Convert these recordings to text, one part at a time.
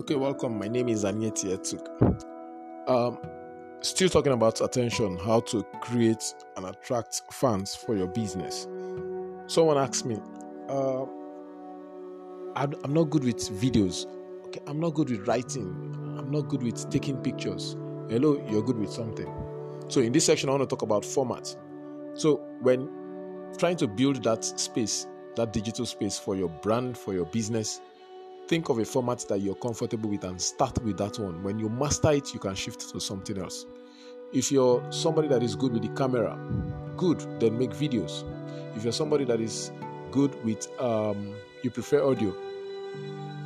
Okay, welcome. My name is Anieti Etuk. Um, still talking about attention, how to create and attract fans for your business. Someone asked me, uh, I'm, not good with videos. Okay, I'm not good with writing. I'm not good with taking pictures. Hello, you're good with something. So in this section, I want to talk about format. So when trying to build that space, that digital space for your brand, for your business, think of a format that you're comfortable with and start with that one. When you master it, you can shift to something else. If you're somebody that is good with the camera, good, then make videos. If you're somebody that is good with, um, you prefer audio.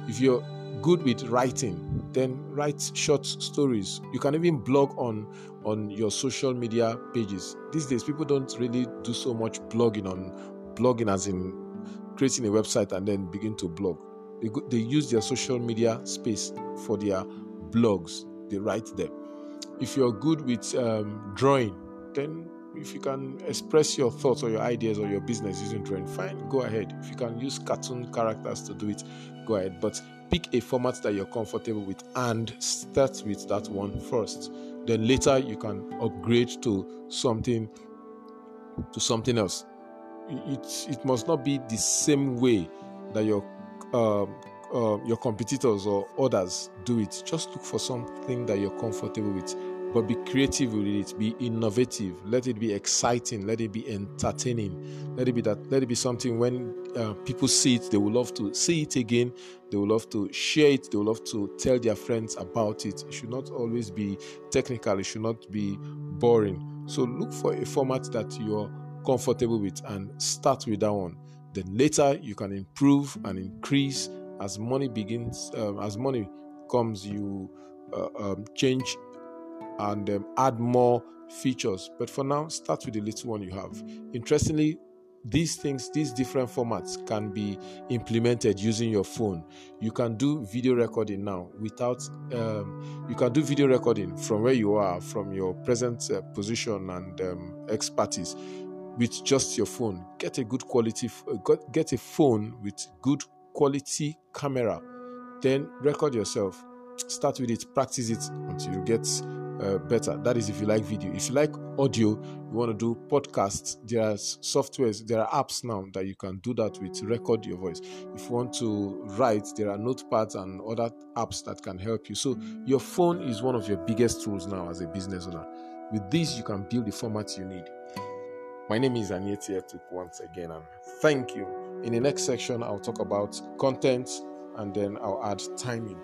If you're good with writing, then write short stories. You can even blog on on your social media pages. These days, people don't really do so much blogging on blogging as in creating a website and then begin to blog they, go, they use their social media space for their blogs. They write them. If you're good with um, drawing, then if you can express your thoughts or your ideas or your business using drawing, fine, go ahead. If you can use cartoon characters to do it, go ahead. But pick a format that you're comfortable with and start with that one first. Then later you can upgrade to something to something else. It, it must not be the same way that you're um, uh, your competitors or others do it. Just look for something that you're comfortable with, but be creative with it. Be innovative. Let it be exciting. Let it be entertaining. Let it be that. Let it be something when uh, people see it, they will love to see it again. They will love to share it. They will love to tell their friends about it. It should not always be technical. It should not be boring. So look for a format that you're comfortable with and start with that one then later you can improve and increase as money begins, um, as money comes, you uh, um, change and um, add more features. But for now, start with the little one you have. Interestingly, these things, these different formats can be implemented using your phone. You can do video recording now without, um, you can do video recording from where you are, from your present uh, position and um, expertise with just your phone. Get a good quality, uh, get a phone with good quality camera. Then record yourself. Start with it, practice it until you get uh, better. That is if you like video. If you like audio, you want to do podcasts, there are softwares, there are apps now that you can do that with, record your voice. If you want to write, there are notepads and other apps that can help you. So, your phone is one of your biggest tools now as a business owner. With this, you can build the format you need. My name is Anieti Etuk once again, and thank you. In the next section, I'll talk about content and then I'll add timing.